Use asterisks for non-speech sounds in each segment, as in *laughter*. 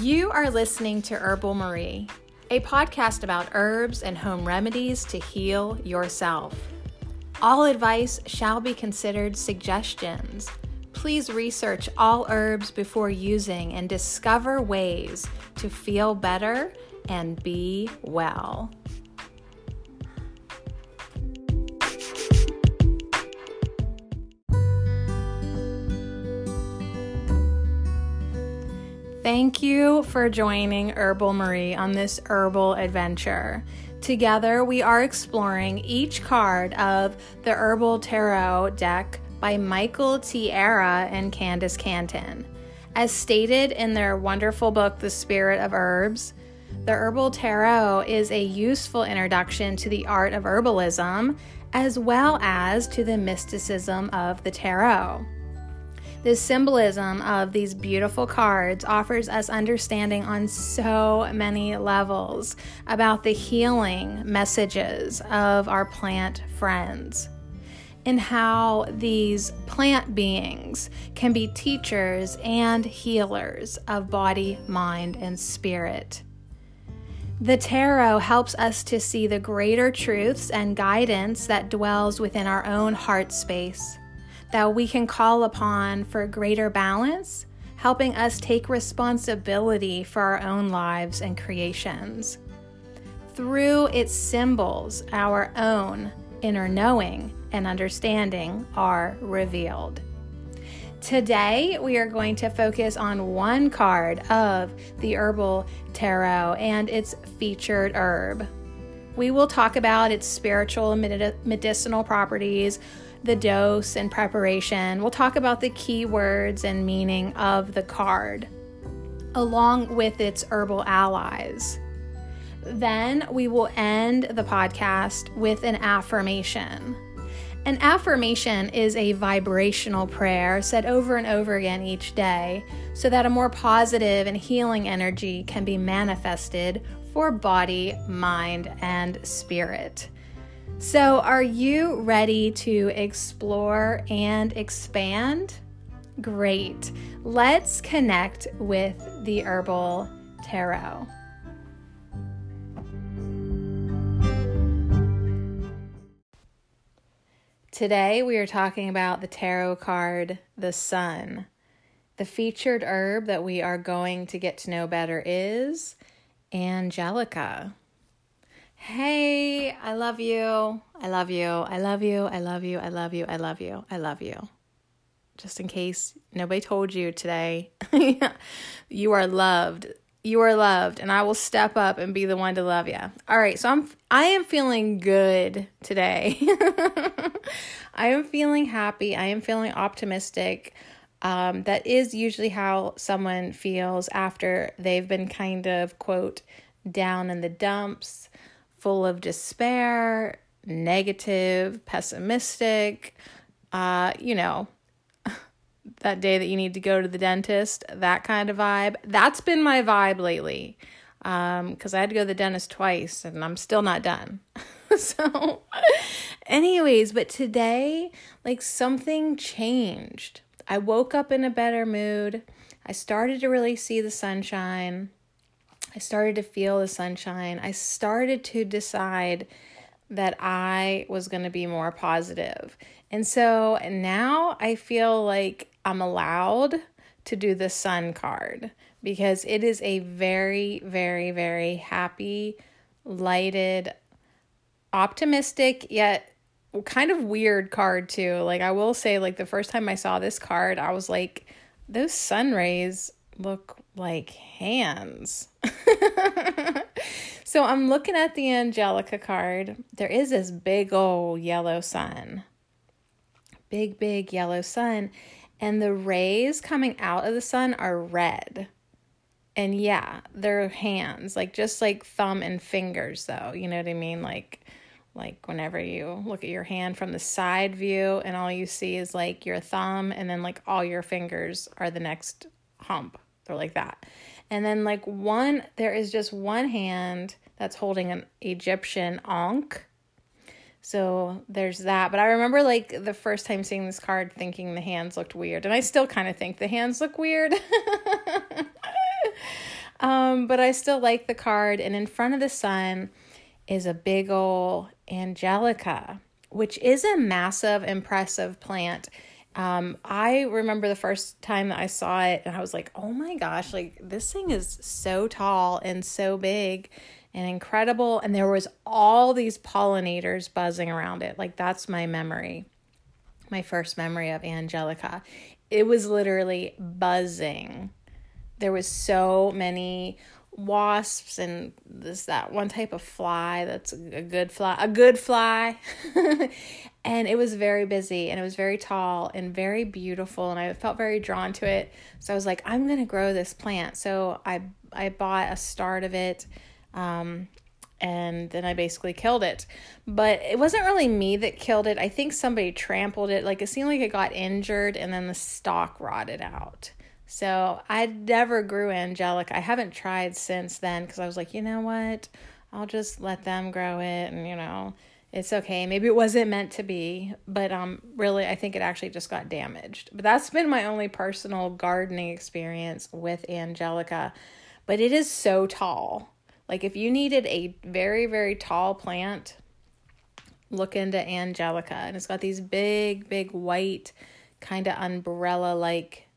You are listening to Herbal Marie, a podcast about herbs and home remedies to heal yourself. All advice shall be considered suggestions. Please research all herbs before using and discover ways to feel better and be well. Thank you for joining Herbal Marie on this herbal adventure. Together, we are exploring each card of the Herbal Tarot deck by Michael Tierra and Candis Cantin. As stated in their wonderful book, The Spirit of Herbs, the Herbal Tarot is a useful introduction to the art of herbalism as well as to the mysticism of the tarot. The symbolism of these beautiful cards offers us understanding on so many levels about the healing messages of our plant friends and how these plant beings can be teachers and healers of body, mind, and spirit. The tarot helps us to see the greater truths and guidance that dwells within our own heart space that we can call upon for greater balance, helping us take responsibility for our own lives and creations. Through its symbols, our own inner knowing and understanding are revealed. Today, we are going to focus on one card of the Herbal Tarot and its featured herb. We will talk about its spiritual and medicinal properties, the dose and preparation. We'll talk about the key words and meaning of the card, along with its herbal allies. Then we will end the podcast with an affirmation. An affirmation is a vibrational prayer said over and over again each day so that a more positive and healing energy can be manifested for body, mind, and spirit. So, are you ready to explore and expand? Great. Let's connect with the Herbal Tarot. Today, we are talking about the tarot card, the Sun. The featured herb that we are going to get to know better is Angelica. Hey, I love you. I love you. I love you. I love you. I love you. I love you. I love you. Just in case nobody told you today, *laughs* you are loved. You are loved, and I will step up and be the one to love you. All right, so I'm I am feeling good today. *laughs* I am feeling happy. I am feeling optimistic. Um, that is usually how someone feels after they've been kind of quote down in the dumps full of despair, negative, pessimistic, uh, you know, *laughs* that day that you need to go to the dentist, that kind of vibe. That's been my vibe lately. Um, cuz I had to go to the dentist twice and I'm still not done. *laughs* so anyways, but today like something changed. I woke up in a better mood. I started to really see the sunshine. I started to feel the sunshine. I started to decide that I was going to be more positive. And so now I feel like I'm allowed to do the sun card because it is a very, very, very happy, lighted, optimistic, yet kind of weird card too. Like I will say like the first time I saw this card, I was like those sun rays look like hands. *laughs* so I'm looking at the Angelica card. There is this big old yellow sun. Big, big yellow sun. And the rays coming out of the sun are red. And yeah, they're hands, like just like thumb and fingers, though. You know what I mean? Like, like whenever you look at your hand from the side view and all you see is like your thumb and then like all your fingers are the next hump they're like that. And then like one there is just one hand that's holding an Egyptian ankh. So there's that. But I remember like the first time seeing this card thinking the hands looked weird. And I still kind of think the hands look weird. *laughs* um, but I still like the card. And in front of the sun is a big ol' Angelica, which is a massive, impressive plant. Um, I remember the first time that I saw it, and I was like, oh my gosh, like this thing is so tall and so big and incredible. And there was all these pollinators buzzing around it. Like that's my memory, my first memory of Angelica. It was literally buzzing. There was so many wasps and this that one type of fly that's a good fly a good fly *laughs* and it was very busy and it was very tall and very beautiful and I felt very drawn to it so I was like I'm to grow this plant so I I bought a start of it um, and then I basically killed it. But it wasn't really me that killed it. I think somebody trampled it. Like it seemed like it got injured and then the stalk rotted out. So I never grew angelic. I haven't tried since then because I was like, you know what? I'll just let them grow it and you know, it's okay. Maybe it wasn't meant to be, but um really I think it actually just got damaged. But that's been my only personal gardening experience with angelica. But it is so tall. Like if you needed a very, very tall plant, look into Angelica. And it's got these big, big white, kind of umbrella like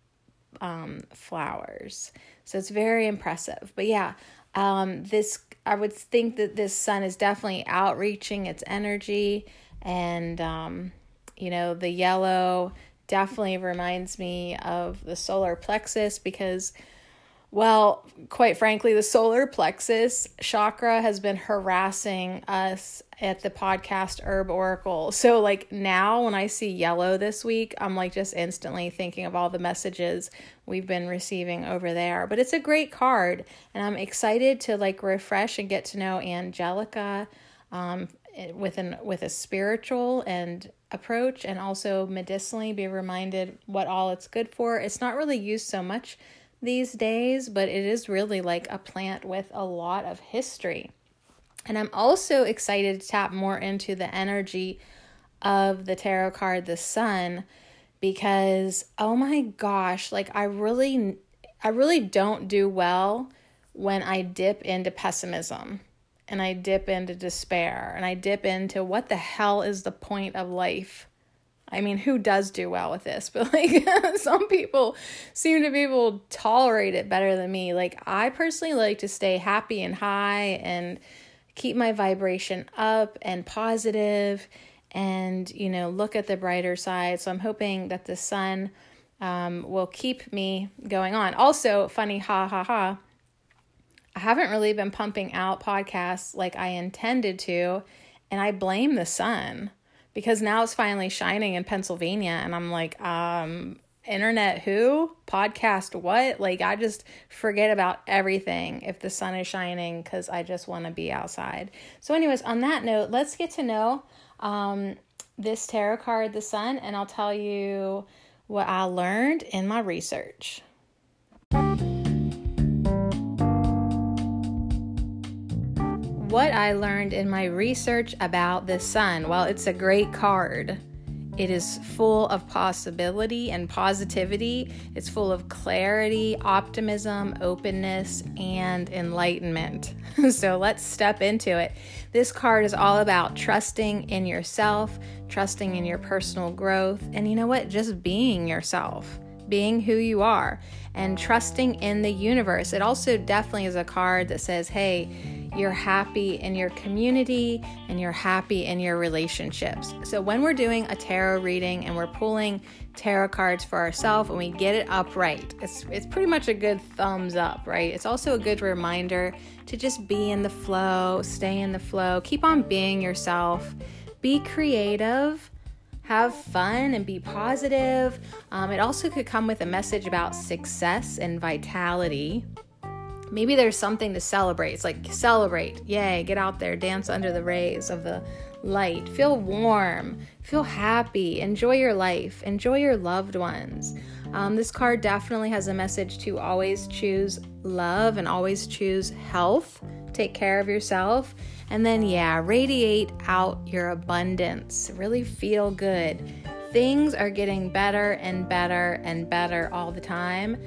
um, flowers. So it's very impressive. But yeah, um, this I would think that this sun is definitely outreaching its energy, and um, you know the yellow definitely reminds me of the solar plexus because well, quite frankly, the solar plexus chakra has been harassing us at the podcast Herb Oracle. So, like, now when I see yellow this week, I'm like just instantly thinking of all the messages we've been receiving over there. But it's a great card, and I'm excited to like refresh and get to know Angelica um, with an with a spiritual and approach, and also medicinally be reminded what all it's good for. It's not really used so much these days, but it is really like a plant with a lot of history. And I'm also excited to tap more into the energy of the tarot card, the sun, because oh my gosh, like I really, I really don't do well when I dip into pessimism and I dip into despair and I dip into what the hell is the point of life? I mean, who does do well with this? *laughs* But like *laughs* some people seem to be able to tolerate it better than me. Like I personally like to stay happy and high and keep my vibration up and positive and, you know, look at the brighter side. So I'm hoping that the sun um, will keep me going on. Also, funny, ha ha ha. I haven't really been pumping out podcasts like I intended to, and I blame the sun because now it's finally shining in Pennsylvania and I'm like um internet who podcast what like I just forget about everything if the sun is shining cuz I just want to be outside. So anyways, on that note, let's get to know um this tarot card the sun and I'll tell you what I learned in my research. what I learned in my research about the sun. Well, it's a great card. It is full of possibility and positivity. It's full of clarity, optimism, openness, and enlightenment. *laughs* so let's step into it. This card is all about trusting in yourself, trusting in your personal growth, and you know what? Just being yourself, being who you are, and trusting in the universe. It also definitely is a card that says, hey, you're happy in your community and you're happy in your relationships. So, when we're doing a tarot reading and we're pulling tarot cards for ourselves and we get it upright, it's, it's pretty much a good thumbs up, right? It's also a good reminder to just be in the flow, stay in the flow, keep on being yourself, be creative have fun and be positive. Um, it also could come with a message about success and vitality. Maybe there's something to celebrate. It's like celebrate, yay, get out there, dance under the rays of the light, feel warm, feel happy, enjoy your life, enjoy your loved ones. Um, this card definitely has a message to always choose love and always choose health. Take care of yourself. And then, yeah, radiate out your abundance. Really feel good. Things are getting better and better and better all the time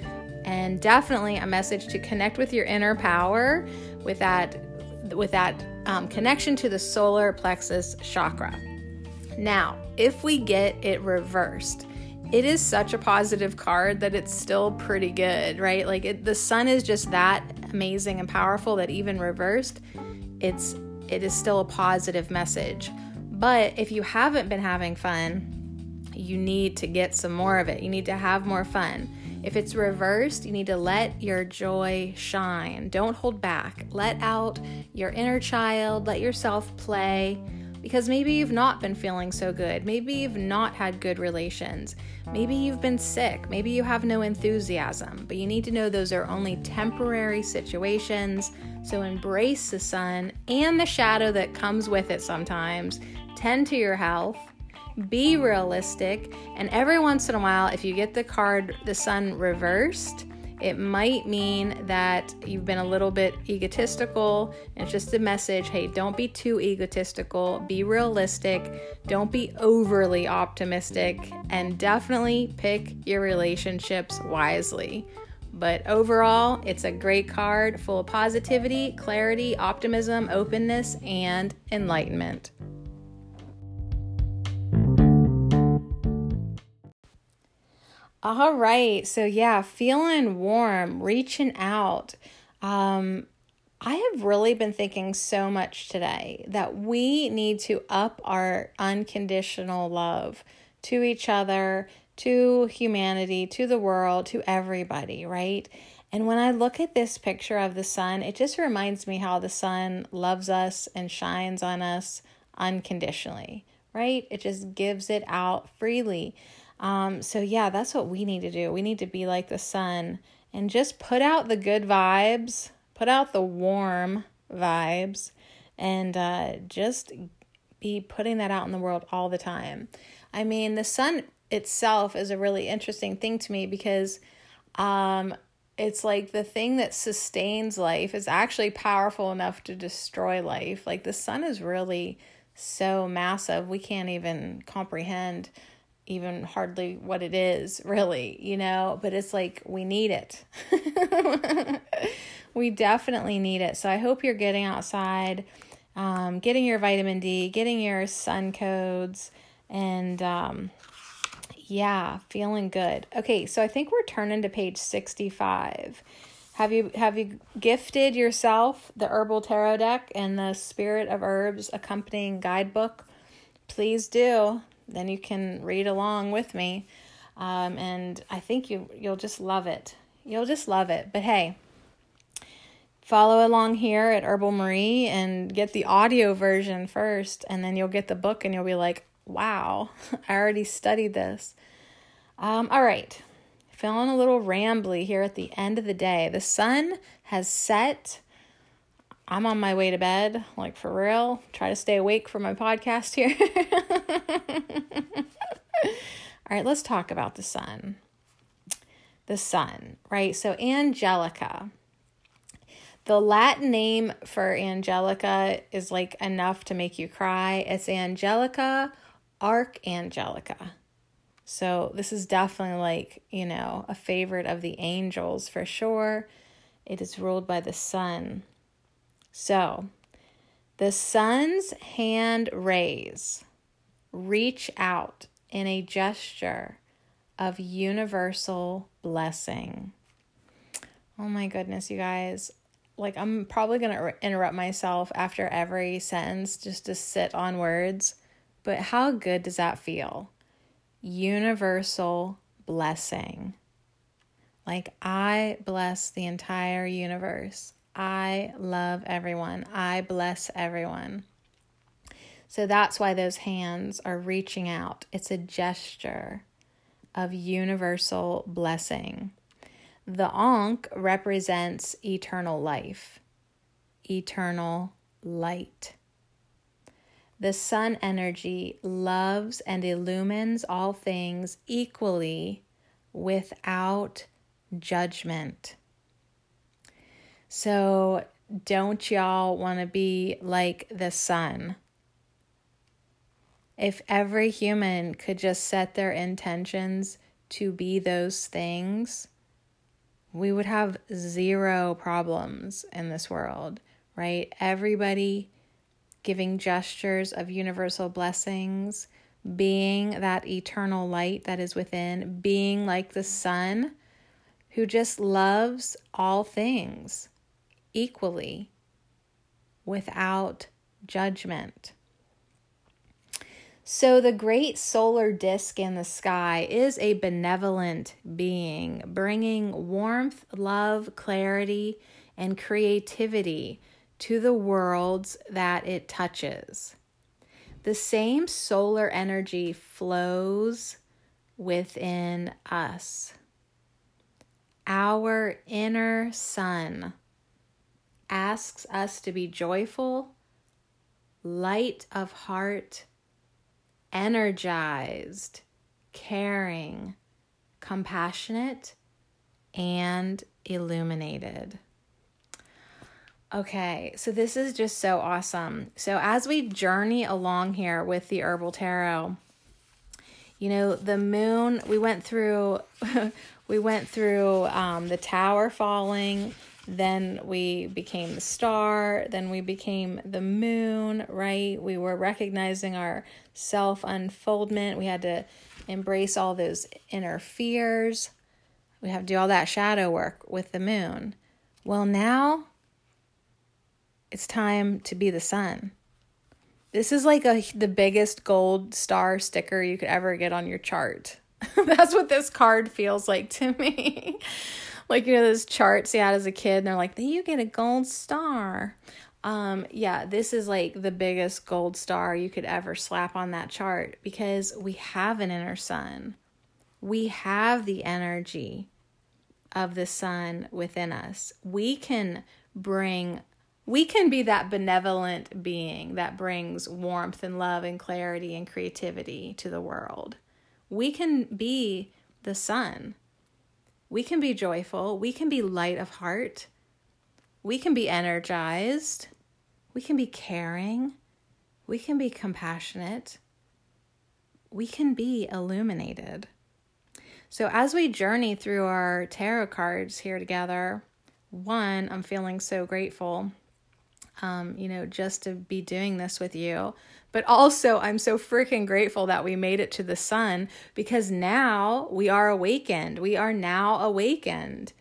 and definitely a message to connect with your inner power with that with that um, connection to the solar plexus chakra. Now, if we get it reversed, it is such a positive card that it's still pretty good, right? Like it, the sun is just that amazing and powerful that even reversed, it's it is still a positive message. But if you haven't been having fun, you need to get some more of it. You need to have more fun. If it's reversed, you need to let your joy shine. Don't hold back. Let out your inner child, let yourself play because maybe you've not been feeling so good. Maybe you've not had good relations. Maybe you've been sick. Maybe you have no enthusiasm. But you need to know those are only temporary situations. So embrace the sun and the shadow that comes with it sometimes. Tend to your health. Be realistic. And every once in a while, if you get the card, the sun reversed, it might mean that you've been a little bit egotistical. It's just a message hey, don't be too egotistical, be realistic, don't be overly optimistic, and definitely pick your relationships wisely. But overall, it's a great card full of positivity, clarity, optimism, openness, and enlightenment. All right. So, yeah, feeling warm, reaching out. Um, I have really been thinking so much today that we need to up our unconditional love to each other, to humanity, to the world, to everybody, right? And when I look at this picture of the sun, it just reminds me how the sun loves us and shines on us unconditionally, right? It just gives it out freely. Um, so, yeah, that's what we need to do. We need to be like the sun and just put out the good vibes, put out the warm vibes, and uh, just be putting that out in the world all the time. I mean, the sun itself is a really interesting thing to me because um, it's like the thing that sustains life is actually powerful enough to destroy life. Like the sun is really so massive, we can't even comprehend even hardly what it is, really, you know, but it's like we need it. *laughs* we definitely need it. So I hope you're getting outside, um, getting your vitamin D, getting your sun codes, and um, yeah, feeling good. Okay, so I think we're turning to page 65. Have you have you gifted yourself the herbal tarot deck and the spirit of herbs accompanying guidebook? Please do then you can read along with me. Um, and I think you you'll just love it. You'll just love it. But hey, follow along here at Herbal Marie and get the audio version first, and then you'll get the book and you'll be like, wow, *laughs* I already studied this. Um, all right, feeling a little rambly here at the end of the day. The sun has set. I'm on my way to bed, like for real. Try to stay awake for my podcast here. *laughs* All right, let's talk about the sun. The sun, right? So, Angelica. The Latin name for Angelica is like enough to make you cry. It's Angelica Archangelica. So, this is definitely like, you know, a favorite of the angels for sure. It is ruled by the sun. So, the sun's hand rays reach out in a gesture of universal blessing. Oh my goodness, you guys. Like, I'm probably going to interrupt myself after every sentence just to sit on words, but how good does that feel? Universal blessing. Like, I bless the entire universe. I love everyone. I bless everyone. So that's why those hands are reaching out. It's a gesture of universal blessing. The Ankh represents eternal life, eternal light. The sun energy loves and illumines all things equally without judgment. So, don't y'all want to be like the sun? If every human could just set their intentions to be those things, we would have zero problems in this world, right? Everybody giving gestures of universal blessings, being that eternal light that is within, being like the sun who just loves all things equally without judgment. So, the great solar disk in the sky is a benevolent being, bringing warmth, love, clarity, and creativity to the worlds that it touches. The same solar energy flows within us. Our inner sun asks us to be joyful, light of heart, energized, caring, compassionate, and illuminated. Okay, so this is just so awesome. So, as we journey along here with the Herbal Tarot, you know, the moon, we went through. *laughs* we went through um, the tower falling then we became the star, then we became the moon, right? We were recognizing our self unfoldment. We had to embrace all those inner fears. We have to do all that shadow work with the moon. Well, now it's time to be the sun. This is like a the biggest gold star sticker you could ever get on your chart. *laughs* That's what this card feels like to me like you know those charts you had as a kid and they're like you get a gold star. Um yeah this is like the biggest gold star you could ever slap on that chart because we have an inner sun. We have the energy of the sun within us. We can bring we can be that benevolent being that brings warmth and love and clarity and creativity to the world. We can be the sun we can be joyful. We can be light of heart. We can be energized. We can be caring. We can be compassionate. We can be illuminated. So, as we journey through our tarot cards here together, one, I'm feeling so grateful, um, you know, just to be doing this with you. But also, I'm so freaking grateful that we made it to the sun because now we are awakened. We are now awakened.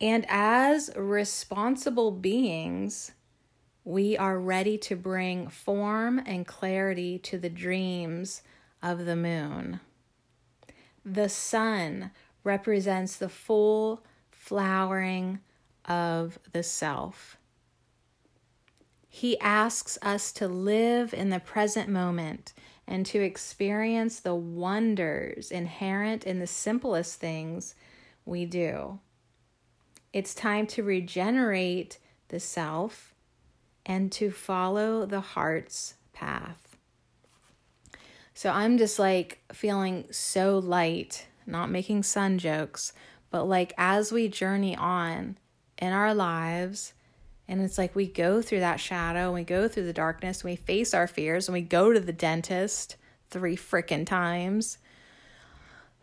And as responsible beings, we are ready to bring form and clarity to the dreams of the moon. The sun represents the full flowering of the self. He asks us to live in the present moment and to experience the wonders inherent in the simplest things we do. It's time to regenerate the self and to follow the heart's path. So I'm just like feeling so light, not making sun jokes, but like as we journey on in our lives, and it's like we go through that shadow, we go through the darkness, we face our fears, and we go to the dentist three freaking times.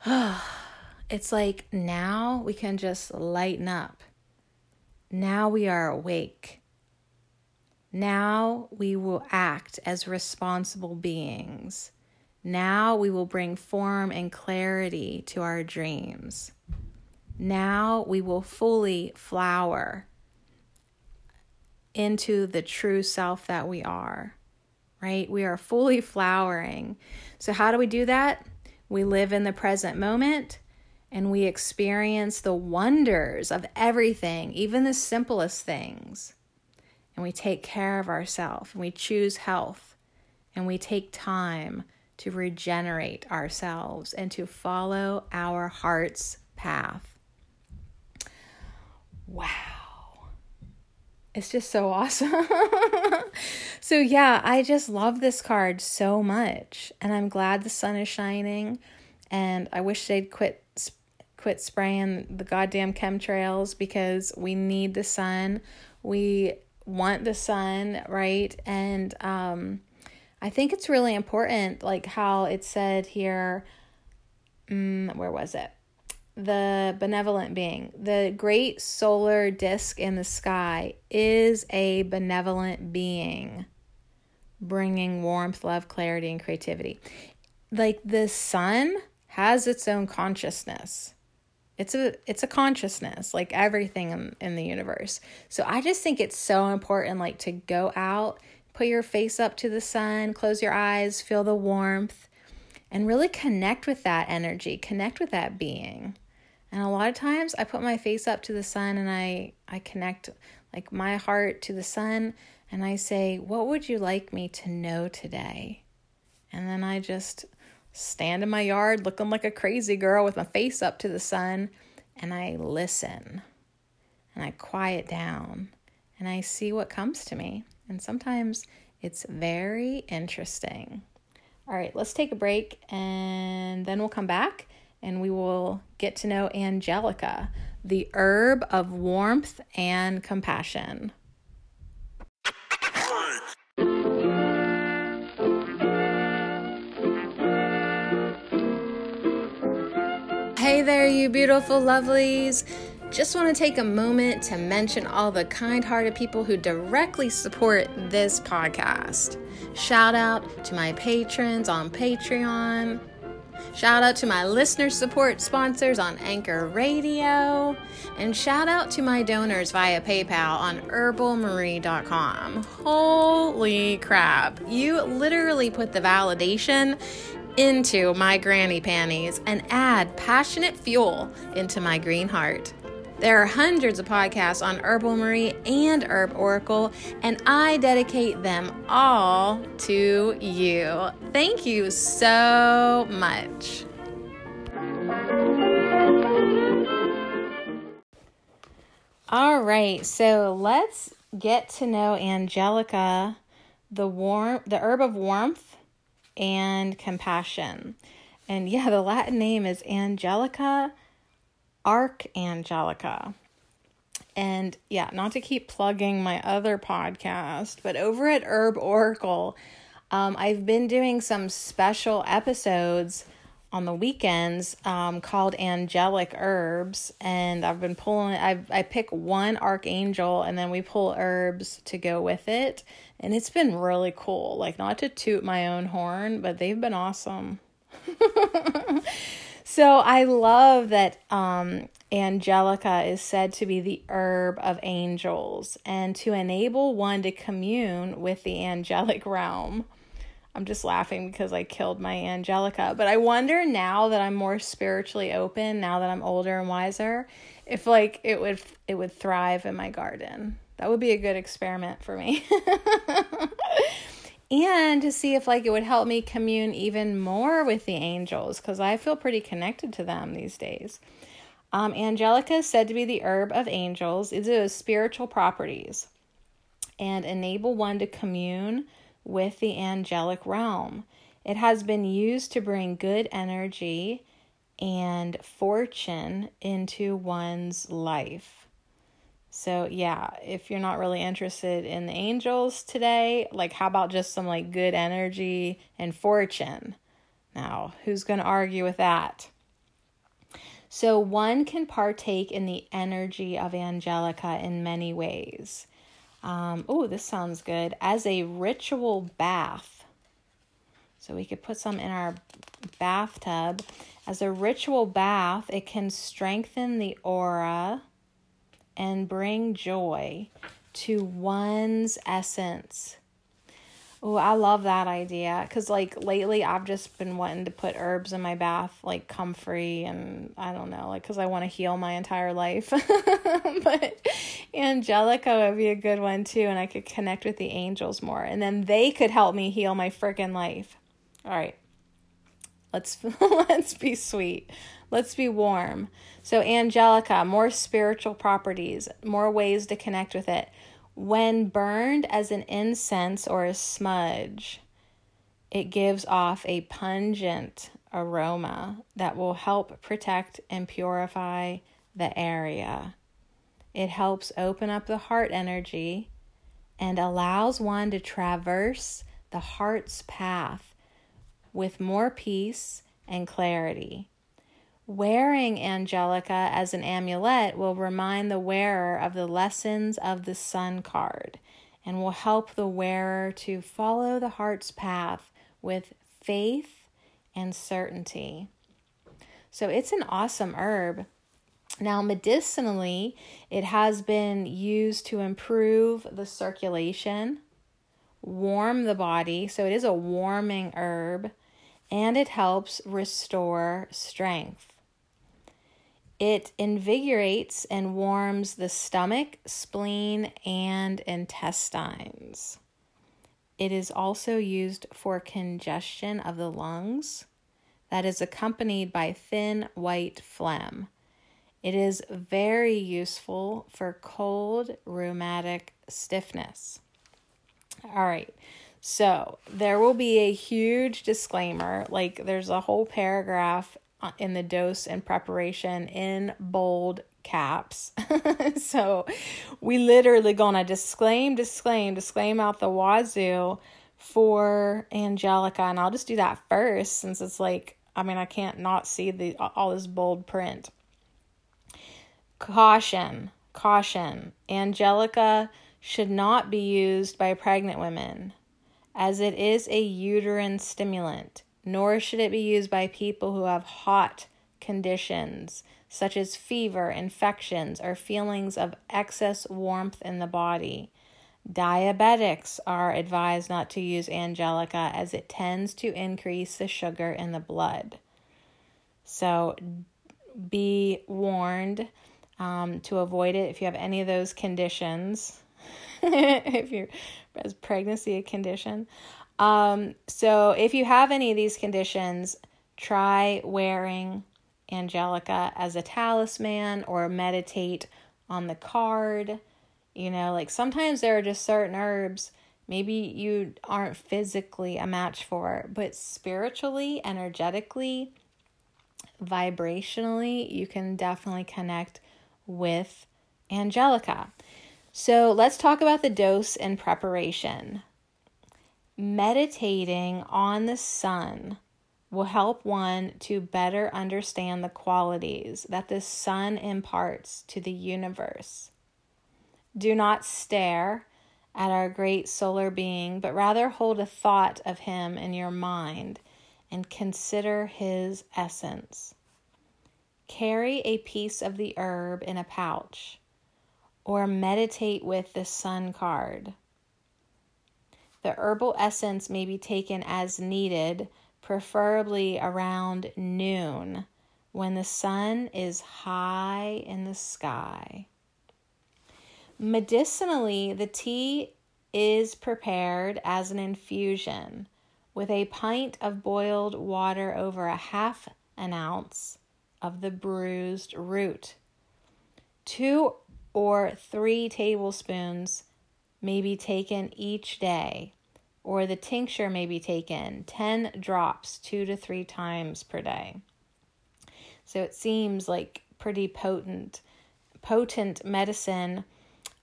*sighs* it's like now we can just lighten up. Now we are awake. Now we will act as responsible beings. Now we will bring form and clarity to our dreams. Now we will fully flower into the true self that we are, right? We are fully flowering. So, how do we do that? We live in the present moment and we experience the wonders of everything, even the simplest things. And we take care of ourselves and we choose health and we take time to regenerate ourselves and to follow our heart's path. Wow it's just so awesome. *laughs* so yeah, I just love this card so much and I'm glad the sun is shining and I wish they'd quit quit spraying the goddamn chemtrails because we need the sun. We want the sun, right? And um I think it's really important like how it said here mm, where was it? The benevolent being. The great solar disk in the sky is a benevolent being bringing warmth, love, clarity, and creativity. Like the sun has its own consciousness. It's a it's a consciousness like everything in, in the universe. So I just think it's so important like to go out, put your face up to the sun, close your eyes, feel the warmth and really connect with that energy, connect with that being. And a lot of times I put my face up to the sun and I I connect like my heart to the sun and I say, "What would you like me to know today?" And then I just stand in my yard looking like a crazy girl with my face up to the sun and I listen and I quiet down and I see what comes to me. And sometimes it's very interesting. All right, let's take a break and then we'll come back and we will get to know Angelica, the herb of warmth and compassion. Hey there, you beautiful lovelies. Just want to take a moment to mention all the kind hearted people who directly support this podcast. Shout out to my patrons on Patreon. Shout out to my listener support sponsors on Anchor Radio. And shout out to my donors via PayPal on herbalmarie.com. Holy crap. You literally put the validation into my granny panties and add passionate fuel into my green heart. There are hundreds of podcasts on Herbal Marie and Herb Oracle, and I dedicate them all to you. Thank you so much. All right, so let's get to know Angelica, the warm, the herb of warmth and compassion. And yeah, the Latin name is Angelica archangelica. And yeah, not to keep plugging my other podcast, but over at Herb Oracle, um, I've been doing some special episodes on the weekends um, called angelic herbs. And i've been pulling i i pick one archangel and then we pull herbs to go with it. And it's been really cool. Like not to toot my own horn but they've been awesome *laughs* so I love that um, Angelica is said to be the herb of angels and to enable one to commune with the angelic *laughs* realm. I'm just laughing because I killed my Angelica. But I wonder now that I'm more spiritually open, now that I'm older and wiser, if like it would it would thrive in my garden. That would be a good experiment for me. *laughs* and to see if like it would help me commune even more with the angels because I feel pretty connected to them these days. Um, Angelica is said to be the herb of angels. It has spiritual properties and enable one to commune with the angelic realm. It has been used to bring good energy and fortune into one's life. So, yeah, if you're not really interested in the angels today, like how about just some like good energy and fortune? Now, who's going to argue with that? So, one can partake in the energy of Angelica in many ways. Um, oh, this sounds good. As a ritual bath. So, we could put some in our bathtub. As a ritual bath, it can strengthen the aura and bring joy to one's essence. Oh, I love that idea because, like, lately I've just been wanting to put herbs in my bath, like comfrey, and I don't know, like, because I want to heal my entire life. *laughs* but Angelica would be a good one too, and I could connect with the angels more, and then they could help me heal my freaking life. All right, let's *laughs* let's be sweet, let's be warm. So, Angelica, more spiritual properties, more ways to connect with it. When burned as an incense or a smudge, it gives off a pungent aroma that will help protect and purify the area. It helps open up the heart energy and allows one to traverse the heart's path with more peace and clarity. Wearing Angelica as an amulet will remind the wearer of the lessons of the Sun card and will help the wearer to follow the heart's path with faith and certainty. So it's an awesome herb. Now, medicinally, it has been used to improve the circulation, warm the body. So it is a warming herb, and it helps restore strength. It invigorates and warms the stomach, spleen, and intestines. It is also used for congestion of the lungs that is accompanied by thin white phlegm. It is very useful for cold rheumatic stiffness. All right. So, there will be a huge disclaimer. Like, there's a whole paragraph uh, in the dose and preparation in bold caps. *laughs* so, we literally gonna disclaim, disclaim, disclaim out the wazoo for Angelica. And I'll just do that first since it's like, I mean, I can't not see the all this bold print. Caution, caution. Angelica should not be used by pregnant women as it is a uterine stimulant, nor should it be used by people who have hot conditions such as fever, infections, or feelings of excess warmth in the body. Diabetics are advised not to use Angelica as it tends to increase the sugar in the blood. So be warned um, to avoid it if you have any of those conditions. *laughs* if you're as pregnancy a condition. Um, so if you have any of these conditions, try wearing Angelica as a talisman or meditate on the card. You know, like sometimes there are just certain herbs maybe you aren't physically a match for, but spiritually, energetically, vibrationally, you can definitely connect with Angelica. So let's talk about the dose and preparation. Meditating on the sun will help one to better understand the qualities that the sun imparts to the universe. Do not stare at our great solar being, but rather hold a thought of him in your mind and consider his essence. Carry a piece of the herb in a pouch or meditate with the sun card. The herbal essence may be taken as needed, preferably around noon when the sun is high in the sky. Medicinally, the tea is prepared as an infusion with a pint of boiled water over a half an ounce of the bruised root. Two or three tablespoons may be taken each day, or the tincture may be taken 10 drops two to three times per day. So it seems like pretty potent, potent medicine.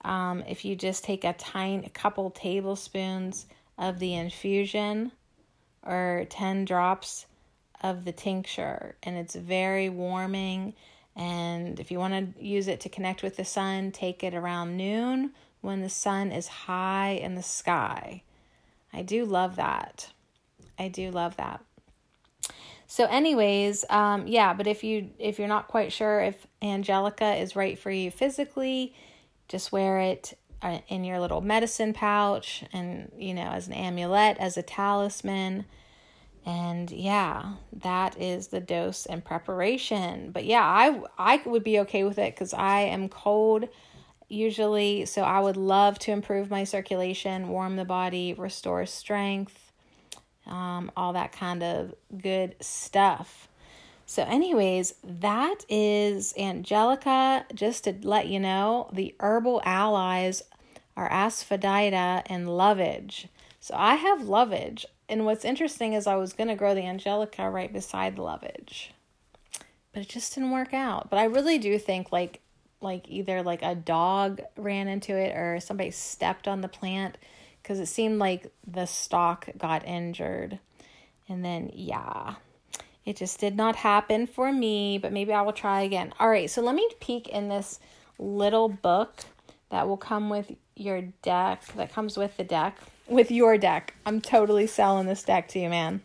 Um, if you just take a tiny couple tablespoons of the infusion or 10 drops of the tincture, and it's very warming and if you want to use it to connect with the sun, take it around noon when the sun is high in the sky. I do love that. I do love that. So, anyways, um, yeah. But if you if you're not quite sure if Angelica is right for you physically, just wear it uh, in your little medicine pouch, and you know, as an amulet, as a talisman. And yeah, that is the dose and preparation. But yeah, I I would be okay with it cuz I am cold usually, so I would love to improve my circulation, warm the body, restore strength, um, all that kind of good stuff. So, anyways, that is Angelica. Just to let you know, the herbal allies are asafoetida and lovage. So, I have lovage. And what's interesting is I was going to grow the angelica right beside the lovage. But it just didn't work out. But I really do think like like either like a dog ran into it or somebody stepped on the plant because it seemed like the stalk got injured. And then yeah. It just did not happen for me, but maybe I will try again. All right, so let me peek in this little book that will come with your deck, that comes with the deck, with your deck. I'm totally selling this deck to you, man.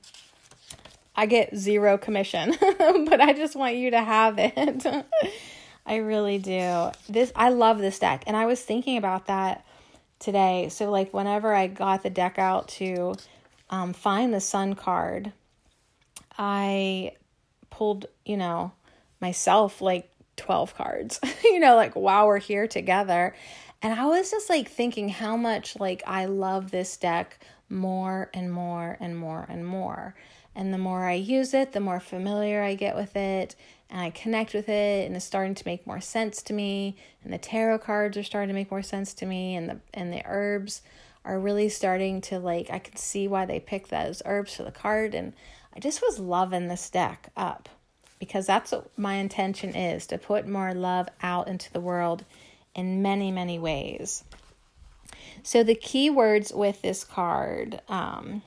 I get zero commission, *laughs* but I just want you to have it. *laughs* I really do. This I love this deck, and I was thinking about that today. So like whenever I got the deck out to um, find the sun card, I pulled, you know, myself like 12 cards, *laughs* you know, like while we're here together. And I was just like thinking how much like I love this deck more and more and more and more. And the more I use it, the more familiar I get with it and I connect with it and it's starting to make more sense to me and the tarot cards are starting to make more sense to me and the and the herbs are really starting to like I can see why they picked those herbs for the card and I just was loving this deck up because that's what my intention is to put more love out into the world in many, many ways. So, the key words with this card um,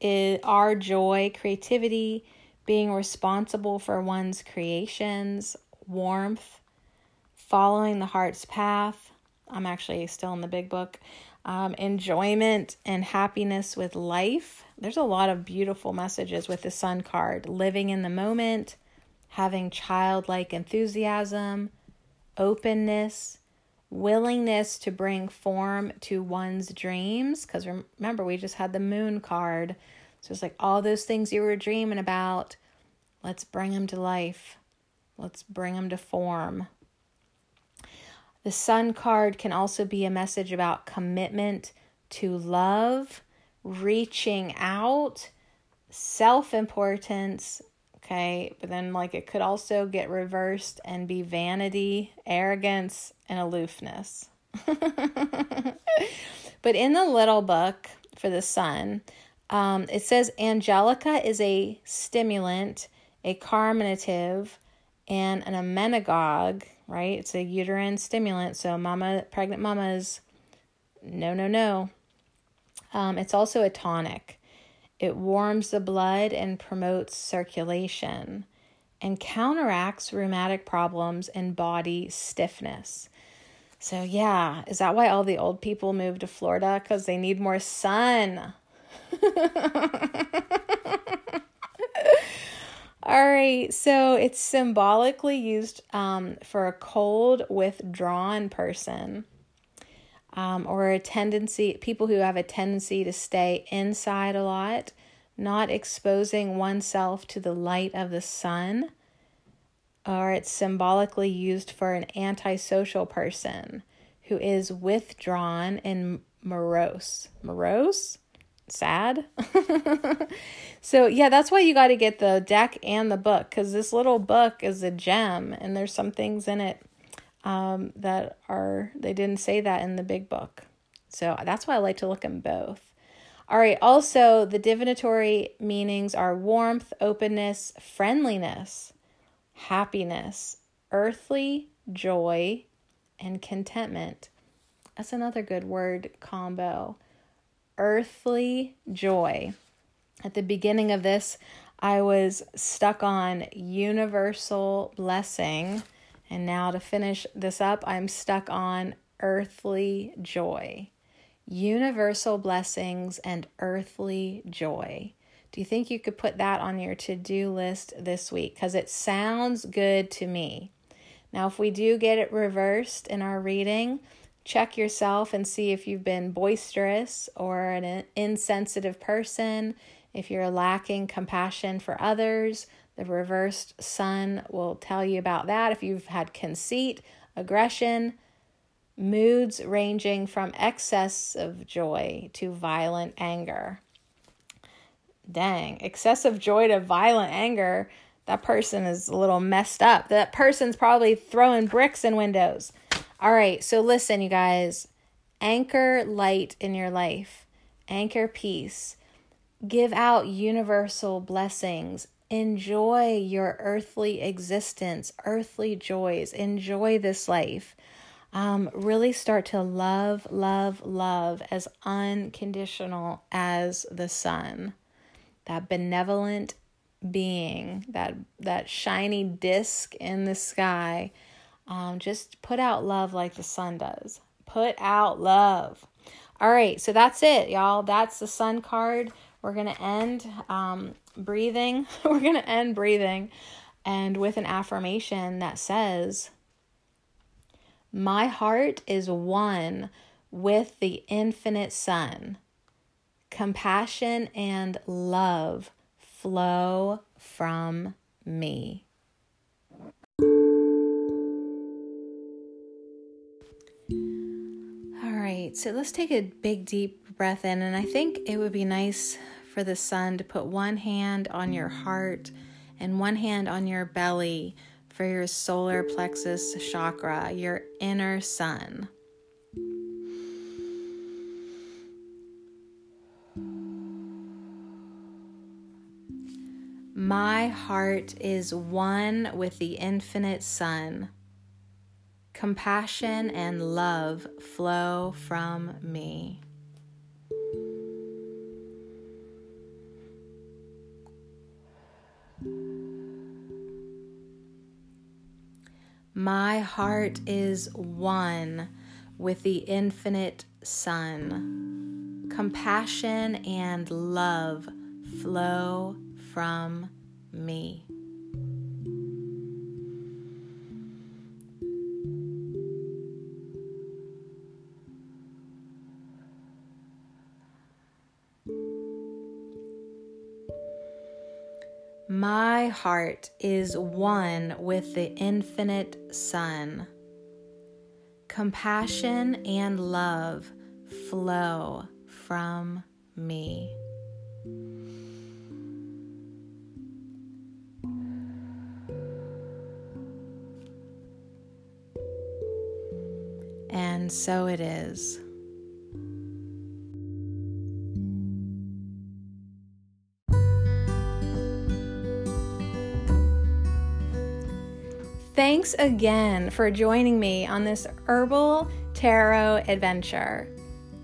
is, are joy, creativity, being responsible for one's creations, warmth, following the heart's path. I'm actually still in the big book. Um, enjoyment and happiness with life. There's a lot of beautiful messages with the sun card. Living in the moment, having childlike enthusiasm, openness, willingness to bring form to one's dreams. Because remember, we just had the moon card. So it's like all those things you were dreaming about, let's bring them to life. Let's bring them to form. The sun card can also be a message about commitment to love, reaching out, self importance. Okay, but then like it could also get reversed and be vanity, arrogance, and aloofness. *laughs* but in the little book for the sun, um, it says Angelica is a stimulant, a carminative, and an emmenagogue, right? It's a uterine stimulant. So, mama, pregnant mamas, no, no, no. Um, it's also a tonic. It warms the blood and promotes circulation and counteracts rheumatic problems and body stiffness. So, yeah, is that why all the old people move to Florida? Because they need more sun. *laughs* All right, so it's symbolically used um, for a cold, withdrawn person um, or a tendency, people who have a tendency to stay inside a lot, not exposing oneself to the light of the sun. Or it's symbolically used for an antisocial person who is withdrawn and morose. Morose? sad. *laughs* so, yeah, that's why you got to get the deck and the book because this little book is a gem and there's some things in it um, that are, they didn't say that in the big book. So, that's why I like to look in both. All right, also, the divinatory meanings are warmth, openness, friendliness, happiness, earthly joy, and contentment. That's another good word combo earthly joy. At the beginning of this, I was stuck on universal blessing. And now to finish this up, I'm stuck on earthly joy. Universal blessings and earthly joy. Do you think you could put that on your to do list this week? Because it sounds good to me. Now, if we do get it reversed in our reading, check yourself and see if you've been boisterous or an insensitive person, if you're lacking compassion for others. The reversed sun will tell you about that. If you've had conceit, aggression, moods ranging from excess of joy to violent anger. Dang, excessive joy to violent anger, that person is a little messed up. That person's probably throwing bricks in windows. All right, so listen, you guys. Anchor light in your life, anchor peace. Give out universal blessings. Enjoy your earthly existence, earthly joys. Enjoy this life. Um, really start to love, love, love as unconditional as the sun. That benevolent being, that that shiny disc in the sky. Um, just put out love like the sun does. Put out love. All right, so that's it, y'all. That's the sun card. We're gonna end um, breathing. *laughs* We're gonna end breathing, and with an affirmation that says, "My heart is one with the infinite sun." compassion and love flow from me. Right, so let's take a big deep breath in, and I think it would be nice for the sun to put one hand on your heart and one hand on your belly for your solar plexus chakra, your inner sun. My heart is one with the infinite sun. Compassion and love flow from me. My heart is one with the infinite sun. Compassion and love flow from me. Heart is one with the infinite sun. Compassion and love flow from me. And so it is. Thanks again for joining me on this herbal tarot adventure.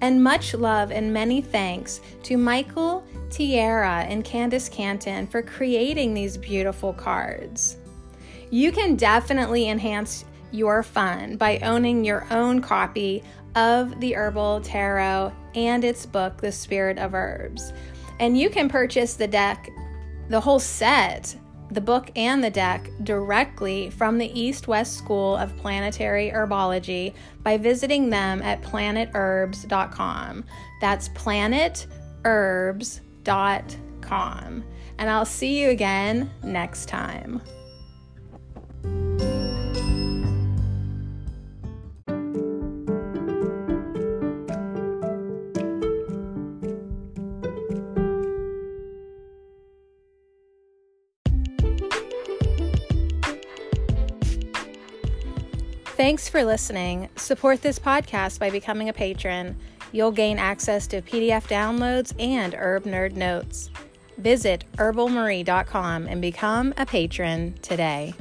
And much love and many thanks to Michael Tierra and Candis Cantin for creating these beautiful cards. You can definitely enhance your fun by owning your own copy of the Herbal Tarot and its book, The Spirit of Herbs. And you can purchase the deck, the whole set, the book and the deck directly from the East West School of Planetary Herbology by visiting them at planetherbs.com. That's planetherbs.com. And I'll see you again next time. Thanks for listening. Support this podcast by becoming a patron. You'll gain access to PDF downloads and Herb Nerd notes. Visit herbalmarie.com and become a patron today.